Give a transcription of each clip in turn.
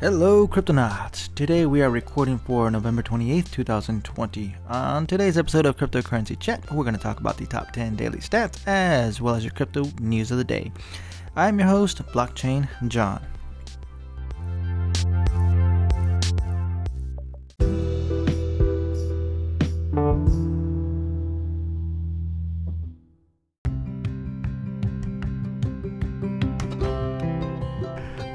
Hello, Cryptonauts! Today we are recording for November 28th, 2020. On today's episode of Cryptocurrency Chat, we're going to talk about the top 10 daily stats as well as your crypto news of the day. I'm your host, Blockchain John.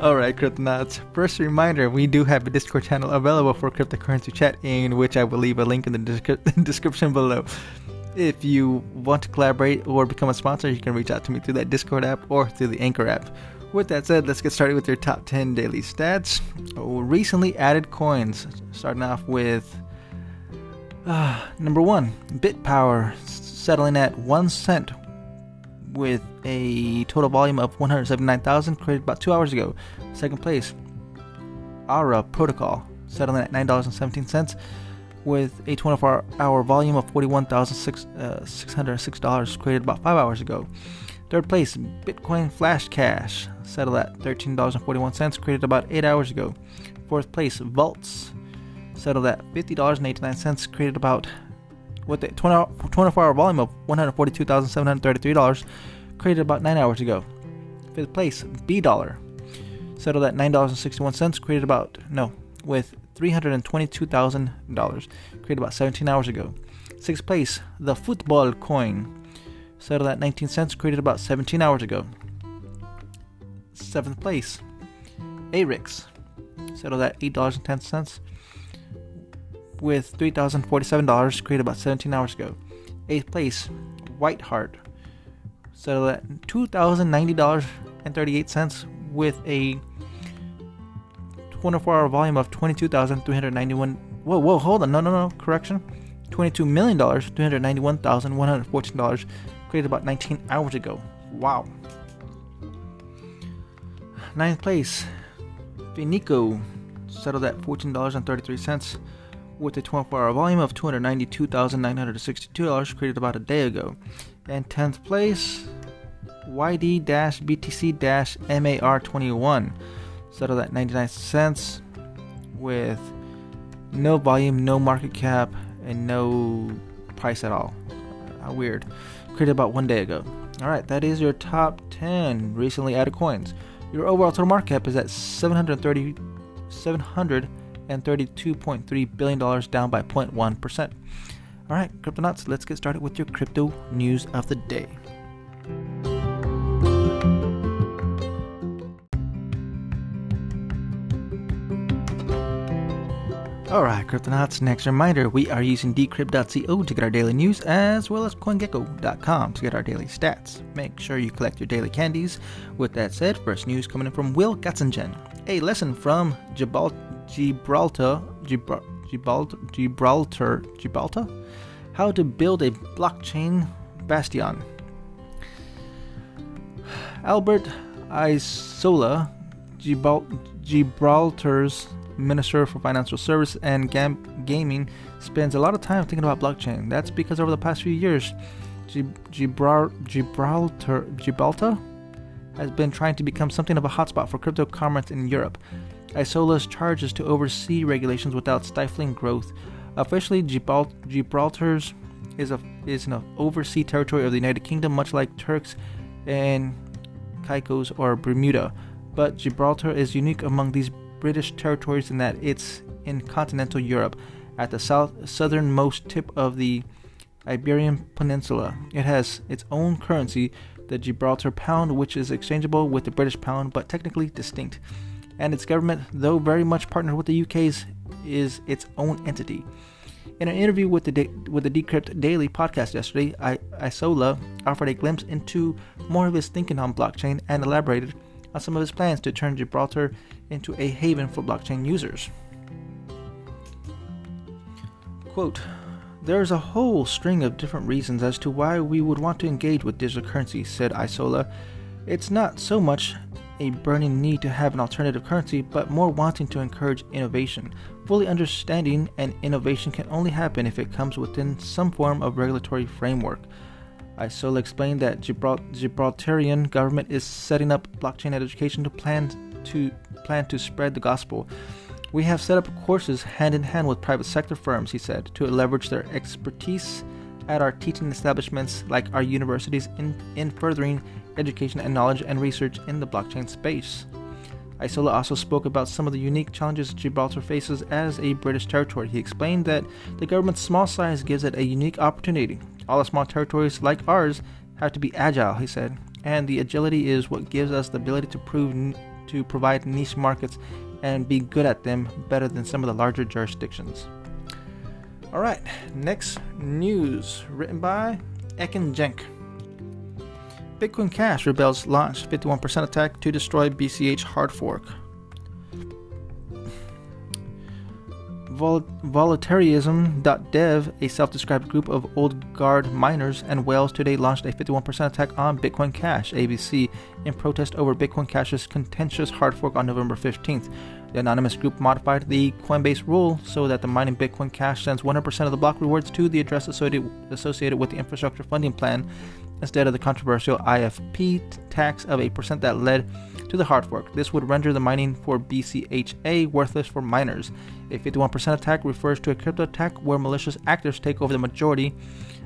Alright, Cryptonauts. First reminder we do have a Discord channel available for cryptocurrency chat, in which I will leave a link in the descri- description below. If you want to collaborate or become a sponsor, you can reach out to me through that Discord app or through the Anchor app. With that said, let's get started with your top 10 daily stats. Oh, recently added coins. Starting off with uh, number one, BitPower, settling at 1 cent with a total volume of 179,000 created about two hours ago. Second place, Aura Protocol, settling at $9.17 with a 24 hour volume of $41,606 uh, created about five hours ago. Third place, Bitcoin Flash Cash, settled at $13.41 created about eight hours ago. Fourth place, Vaults, settled at $50.89 created about with a 24 hour volume of $142,733 created about 9 hours ago. Fifth place, B Dollar, settled at $9.61, created about, no, with $322,000, created about 17 hours ago. Sixth place, the Football Coin, settled at 19 cents, created about 17 hours ago. Seventh place, ARIX, settled at $8.10, with $3,047 created about 17 hours ago. Eighth place, Whiteheart, settled at $2,090.38 with a 24 hour volume of 22,391. Whoa, whoa, hold on. No, no, no. Correction. $22 million, $391,114 created about 19 hours ago. Wow. Ninth place, Finico settled at $14.33 with a 24 hour volume of $292,962 created about a day ago. And 10th place, YD BTC MAR21, settled at 99 cents with no volume, no market cap, and no price at all. How weird. Created about one day ago. Alright, that is your top 10 recently added coins. Your overall total market cap is at 730 $732.3 billion, down by 0.1%. All right, Cryptonauts, let's get started with your crypto news of the day. Alright, Cryptonauts, next reminder we are using decrypt.co to get our daily news as well as CoinGecko.com to get our daily stats. Make sure you collect your daily candies. With that said, first news coming in from Will Gottsegen. A lesson from Gibraltar, Gibraltar, Gibraltar, Gibraltar, how to build a blockchain bastion. Albert Isola, Gibraltar's Minister for Financial Service and Gam- Gaming, spends a lot of time thinking about blockchain. That's because over the past few years, Gibraltar, Gibraltar has been trying to become something of a hotspot for crypto commerce in Europe. Isola's charge is to oversee regulations without stifling growth. Officially, Gibraltar's is a is an overseas territory of the United Kingdom, much like Turks and Caicos or Bermuda. But Gibraltar is unique among these British territories in that it's in continental Europe, at the south southernmost tip of the Iberian Peninsula. It has its own currency, the Gibraltar pound, which is exchangeable with the British pound but technically distinct. And its government, though very much partnered with the UK's, is its own entity. In an interview with the with the Decrypt Daily podcast yesterday, I, Isola offered a glimpse into more of his thinking on blockchain and elaborated on some of his plans to turn Gibraltar into a haven for blockchain users. Quote, There's a whole string of different reasons as to why we would want to engage with digital currency, said Isola. It's not so much a burning need to have an alternative currency, but more wanting to encourage innovation, fully understanding an innovation can only happen if it comes within some form of regulatory framework. Isola explained that Gibral- Gibraltarian government is setting up blockchain education to plan to plan to spread the gospel. We have set up courses hand in hand with private sector firms, he said, to leverage their expertise at our teaching establishments like our universities in, in furthering education and knowledge and research in the blockchain space. Isola also spoke about some of the unique challenges Gibraltar faces as a British territory. He explained that the government's small size gives it a unique opportunity. All the small territories like ours have to be agile, he said, and the agility is what gives us the ability to prove to provide niche markets and be good at them better than some of the larger jurisdictions. All right, next news written by Ekin Jenk. Bitcoin Cash rebels launch 51% attack to destroy BCH hard fork. Vol- Voluntarism.dev, a self described group of old guard miners and whales, today launched a 51% attack on Bitcoin Cash, ABC, in protest over Bitcoin Cash's contentious hard fork on November 15th. The anonymous group modified the Coinbase rule so that the mining Bitcoin Cash sends 100% of the block rewards to the address associated with the infrastructure funding plan instead of the controversial IFP tax of 8% that led to the hard fork. This would render the mining for BCHA worthless for miners. A 51% attack refers to a crypto attack where malicious actors take over the majority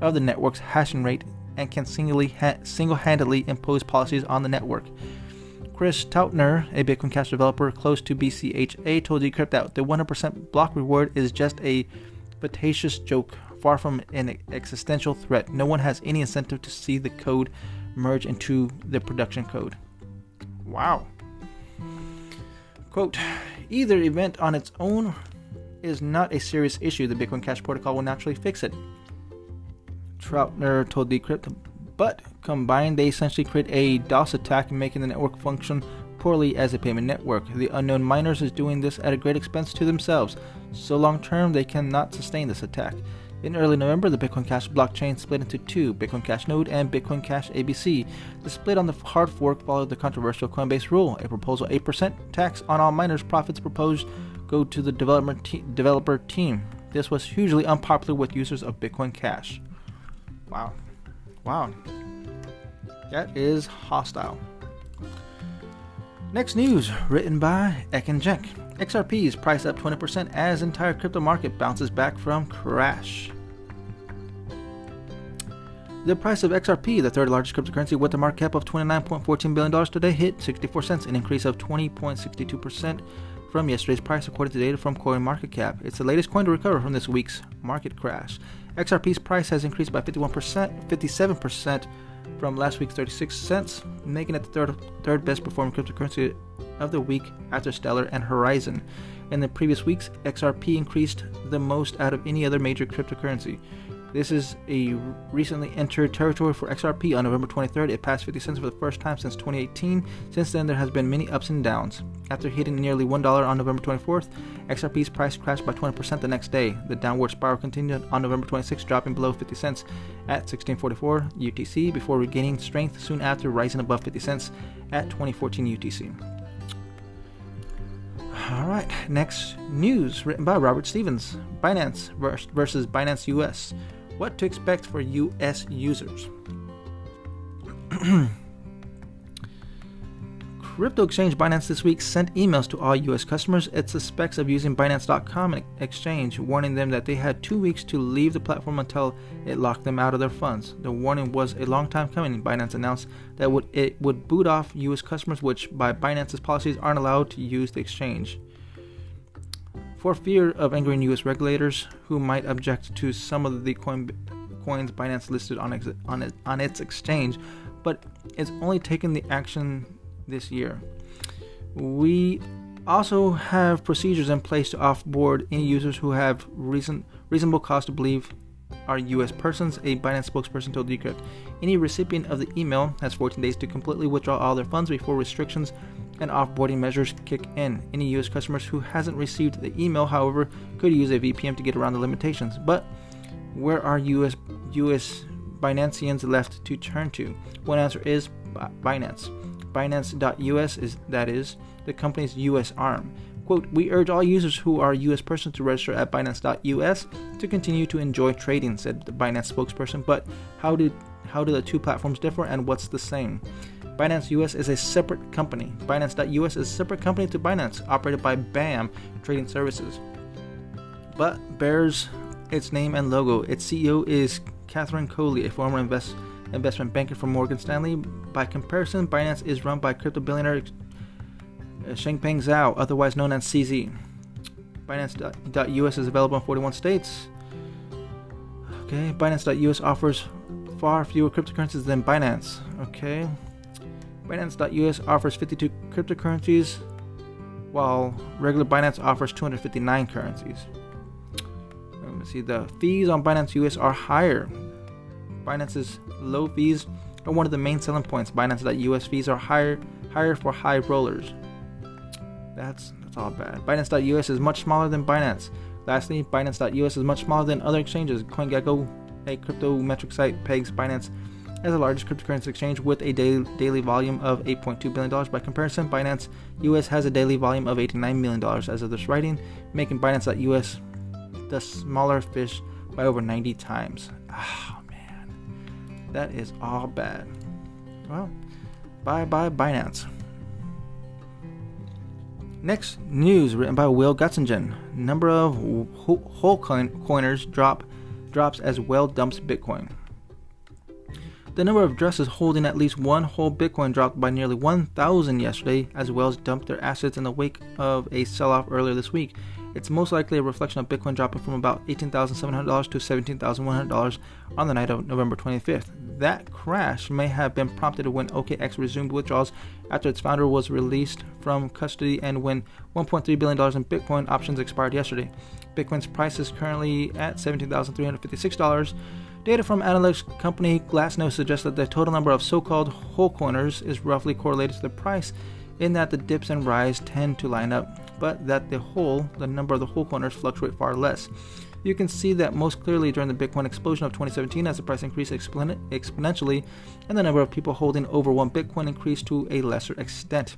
of the network's hashing rate and can ha- single-handedly impose policies on the network. Chris Troutner, a Bitcoin Cash developer close to BCHA, told Decrypt that the 100% block reward is just a facetious joke far from an existential threat. No one has any incentive to see the code merge into the production code. Wow. Quote Either event on its own is not a serious issue. The Bitcoin Cash protocol will naturally fix it. Troutner told Decrypt, but combined, they essentially create a DOS attack, making the network function poorly as a payment network. The unknown miners is doing this at a great expense to themselves, so long term they cannot sustain this attack. In early November, the Bitcoin Cash blockchain split into two Bitcoin Cash Node and Bitcoin Cash ABC. The split on the hard fork followed the controversial Coinbase rule. A proposal 8% tax on all miners' profits proposed go to the te- developer team. This was hugely unpopular with users of Bitcoin Cash. Wow. Wow. That is hostile. Next news, written by Ekin Jenk. XRP is priced up 20% as entire crypto market bounces back from crash. The price of XRP, the third largest cryptocurrency with a market cap of $29.14 billion today, hit 64 cents, an increase of 20.62% from yesterday's price, according to data from CoinMarketCap. It's the latest coin to recover from this week's market crash. XRP's price has increased by 51%, 57% from last week's 36 cents, making it the third, third best performing cryptocurrency of the week after Stellar and Horizon. In the previous weeks, XRP increased the most out of any other major cryptocurrency. This is a recently entered territory for XRP. On November 23rd, it passed 50 cents for the first time since 2018. Since then, there has been many ups and downs. After hitting nearly $1 on November 24th, XRP's price crashed by 20% the next day. The downward spiral continued on November 26th, dropping below 50 cents at 1644 UTC before regaining strength soon after rising above 50 cents at 2014 UTC. All right, next news written by Robert Stevens Binance versus Binance US. What to expect for US users. Crypto exchange Binance this week sent emails to all US customers it suspects of using Binance.com exchange, warning them that they had two weeks to leave the platform until it locked them out of their funds. The warning was a long time coming. Binance announced that it would boot off US customers, which by Binance's policies aren't allowed to use the exchange. For fear of angering US regulators who might object to some of the coin, coins Binance listed on, ex, on, it, on its exchange, but it's only taken the action this year. We also have procedures in place to offboard any users who have reason, reasonable cause to believe are U.S. persons, a Binance spokesperson told Decrypt. Any recipient of the email has 14 days to completely withdraw all their funds before restrictions and offboarding measures kick in. Any U.S. customers who hasn't received the email, however, could use a VPN to get around the limitations. But where are U.S. U.S. Binanceans left to turn to? One answer is Binance. Binance.us is that is the company's US arm. Quote, we urge all users who are US persons to register at Binance.us to continue to enjoy trading, said the Binance spokesperson. But how did how do the two platforms differ and what's the same? Binance US is a separate company. Binance.us is a separate company to Binance, operated by BAM Trading Services. But bears its name and logo. Its CEO is Catherine Coley, a former invest, investment banker for Morgan Stanley. By comparison, Binance is run by crypto billionaire uh, Changpeng Zhao, otherwise known as CZ. Binance.us is available in 41 states. Okay, Binance.us offers far fewer cryptocurrencies than Binance. Okay, Binance.us offers 52 cryptocurrencies, while regular Binance offers 259 currencies. Let me see, the fees on Binance US are higher. Binance's low fees are one of the main selling points. Binance.us fees are higher higher for high rollers. That's that's all bad. Binance.us is much smaller than Binance. Lastly, Binance.us is much smaller than other exchanges. CoinGecko, a crypto metric site, pegs Binance as the largest cryptocurrency exchange with a daily, daily volume of $8.2 billion. By comparison, Binance US has a daily volume of $89 million as of this writing, making Binance.us the smaller fish by over 90 times. Ah, That is all bad. Well, bye bye Binance. Next news written by Will Gottsegen. Number of whole coiners drop drops as Whale dumps Bitcoin. The number of addresses holding at least one whole Bitcoin dropped by nearly 1,000 yesterday as Whales dumped their assets in the wake of a sell off earlier this week. It's most likely a reflection of Bitcoin dropping from about $18,700 to $17,100 on the night of November 25th. That crash may have been prompted when OKX resumed withdrawals after its founder was released from custody and when $1.3 billion in Bitcoin options expired yesterday. Bitcoin's price is currently at $17,356. Data from analytics company Glassnode suggests that the total number of so called whole coiners is roughly correlated to the price, in that the dips and rise tend to line up but that the whole, the number of the whole coiners fluctuate far less. You can see that most clearly during the Bitcoin explosion of 2017 as the price increased expon- exponentially and the number of people holding over one Bitcoin increased to a lesser extent.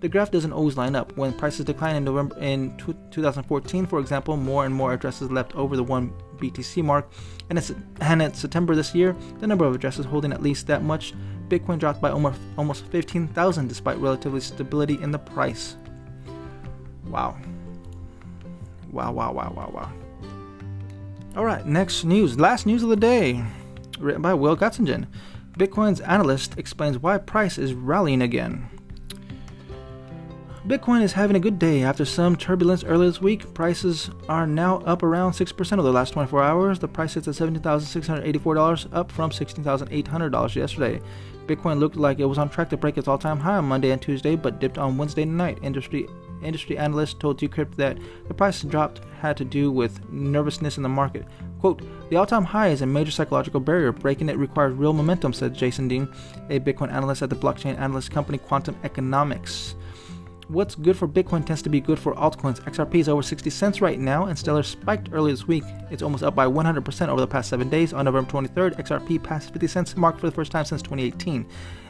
The graph doesn't always line up. When prices declined in November in 2014, for example, more and more addresses left over the 1 BTC mark, and it's and in September this year, the number of addresses holding at least that much Bitcoin dropped by almost almost 15,000 despite relatively stability in the price. Wow. Wow, wow, wow, wow, wow. All right, next news. Last news of the day, written by Will Gottsegen. Bitcoin's analyst explains why price is rallying again. Bitcoin is having a good day after some turbulence earlier this week. Prices are now up around 6% over the last 24 hours. The price sits at $17,684, up from $16,800 yesterday. Bitcoin looked like it was on track to break its all time high on Monday and Tuesday, but dipped on Wednesday night. Industry industry analysts told Decrypt that the price drop had to do with nervousness in the market. Quote, the all time high is a major psychological barrier. Breaking it requires real momentum, said Jason Deane, a Bitcoin analyst at the blockchain analyst company Quantum Economics. What's good for Bitcoin tends to be good for altcoins. XRP is over 60 cents right now, and Stellar spiked early this week. It's almost up by 100% over the past seven days. On November 23rd, XRP passed 50 cents mark for the first time since 2018.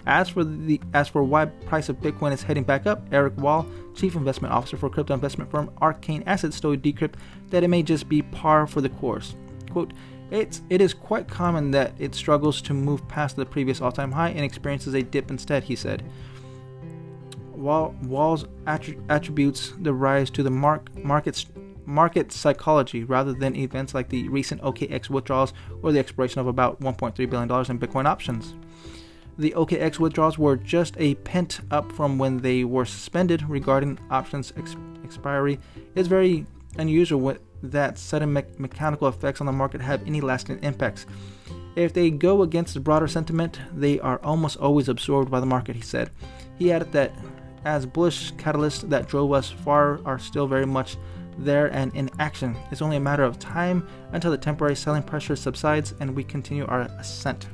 As for the as for why price of Bitcoin is heading back up, Eric Wall, chief investment officer for crypto investment firm Arcane Assets, told Decrypt that it may just be par for the course. Quote, it's, it is quite common that it struggles to move past the previous all-time high and experiences a dip instead, he said. Wall, Wall's attributes the rise to the mark, market's market psychology rather than events like the recent OKX withdrawals or the expiration of about $1.3 billion in Bitcoin options. The OKX withdrawals were just a pent up from when they were suspended regarding options ex- expiry. It's very unusual that sudden me- mechanical effects on the market have any lasting impacts. If they go against the broader sentiment, they are almost always absorbed by the market, he said. He added that as bullish catalysts that drove us far are still very much there and in action, it's only a matter of time until the temporary selling pressure subsides and we continue our ascent.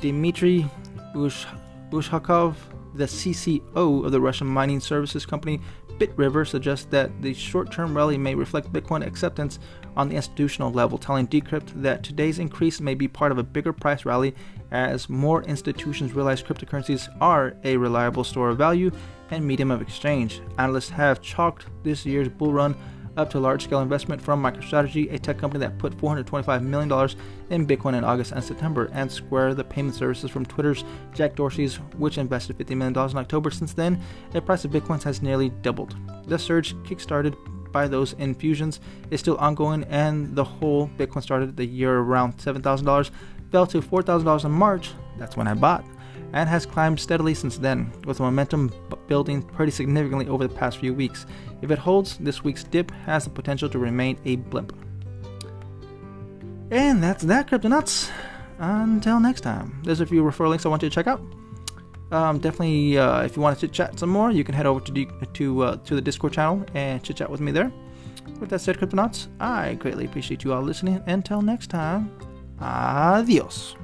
Dmitry Ushakov, the CCO of the Russian mining services company BitRiver, suggests that the short term rally may reflect Bitcoin acceptance on the institutional level, telling Decrypt that today's increase may be part of a bigger price rally as more institutions realize cryptocurrencies are a reliable store of value and medium of exchange. Analysts have chalked this year's bull run up to large scale investment from MicroStrategy, a tech company that put $425 million in Bitcoin in August and September, and Square, the payment services from Twitter's Jack Dorsey's, which invested $50 million in October. Since then, the price of Bitcoin has nearly doubled. The surge, kickstarted by those infusions, is still ongoing, and the whole Bitcoin started the year around $7,000, fell to $4,000 in March. That's when I bought and has climbed steadily since then, with momentum building pretty significantly over the past few weeks. If it holds, this week's dip has the potential to remain a blimp. And that's that, Cryptonauts. Until next time, there's a few referral links I want you to check out. Um, definitely, uh, if you want to chat some more, you can head over to the, to uh, to the Discord channel and chit chat with me there. With that said, Cryptonauts, I greatly appreciate you all listening. Until next time, adios.